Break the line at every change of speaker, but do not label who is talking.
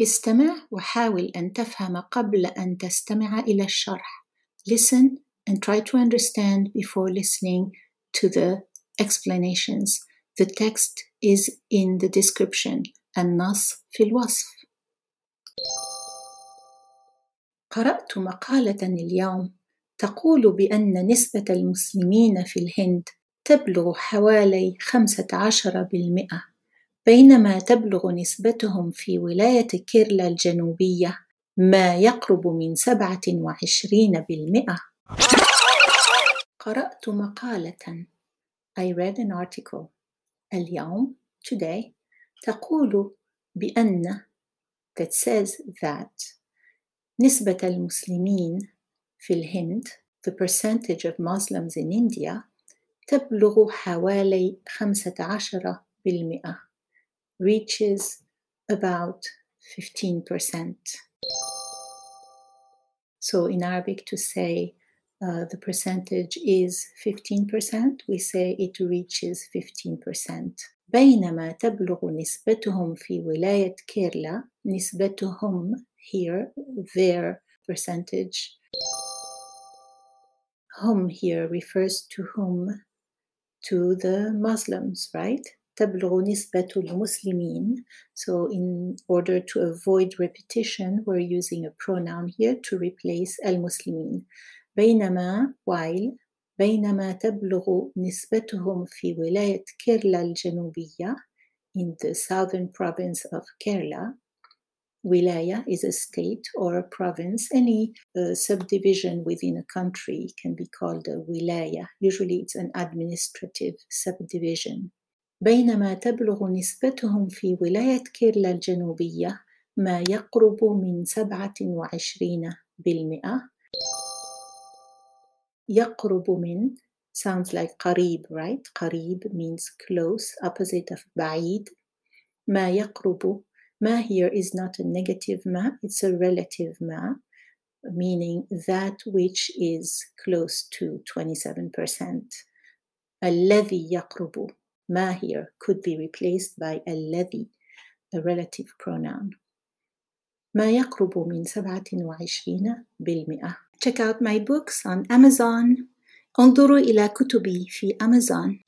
استمع وحاول أن تفهم قبل أن تستمع إلى الشرح. Listen and try to understand before listening to the explanations. The text is in the description. النص في الوصف. قرأت مقالة اليوم تقول بأن نسبة المسلمين في الهند تبلغ حوالي 15% بينما تبلغ نسبتهم في ولاية كيرلا الجنوبية ما يقرب من 27%. قرأت مقالة. I read an article. اليوم today تقول بأن that says that نسبة المسلمين في الهند the percentage of Muslims in India تبلغ حوالي 15% reaches about 15%. So in Arabic to say uh, the percentage is 15%, we say it reaches 15%. بينما تبلغ نسبتهم في ولاية كيرلا نسبتهم here their percentage hum here refers to whom to the Muslims right تبلغ نسبة المسلمين so in order to avoid repetition we're using a pronoun here to replace المسلمين بينما while بينما تبلغ نسبتهم في ولاية كيرلا الجنوبية in the southern province of Kerala Wilaya is a state or a province. Any uh, subdivision within a country can be called a wilaya. Usually it's an administrative subdivision. بينما تبلغ نسبتهم في ولاية كيرلا الجنوبية ما يقرب من 27% يقرب من sounds like قريب right قريب means close opposite of بعيد ما يقرب ما here is not a negative ma it's a relative ma meaning that which is close to 27% الذي يقرب ما here could be replaced by الذي a relative pronoun ما يقرب من 27% Check out my books on Amazon انظروا إلى كتبي في Amazon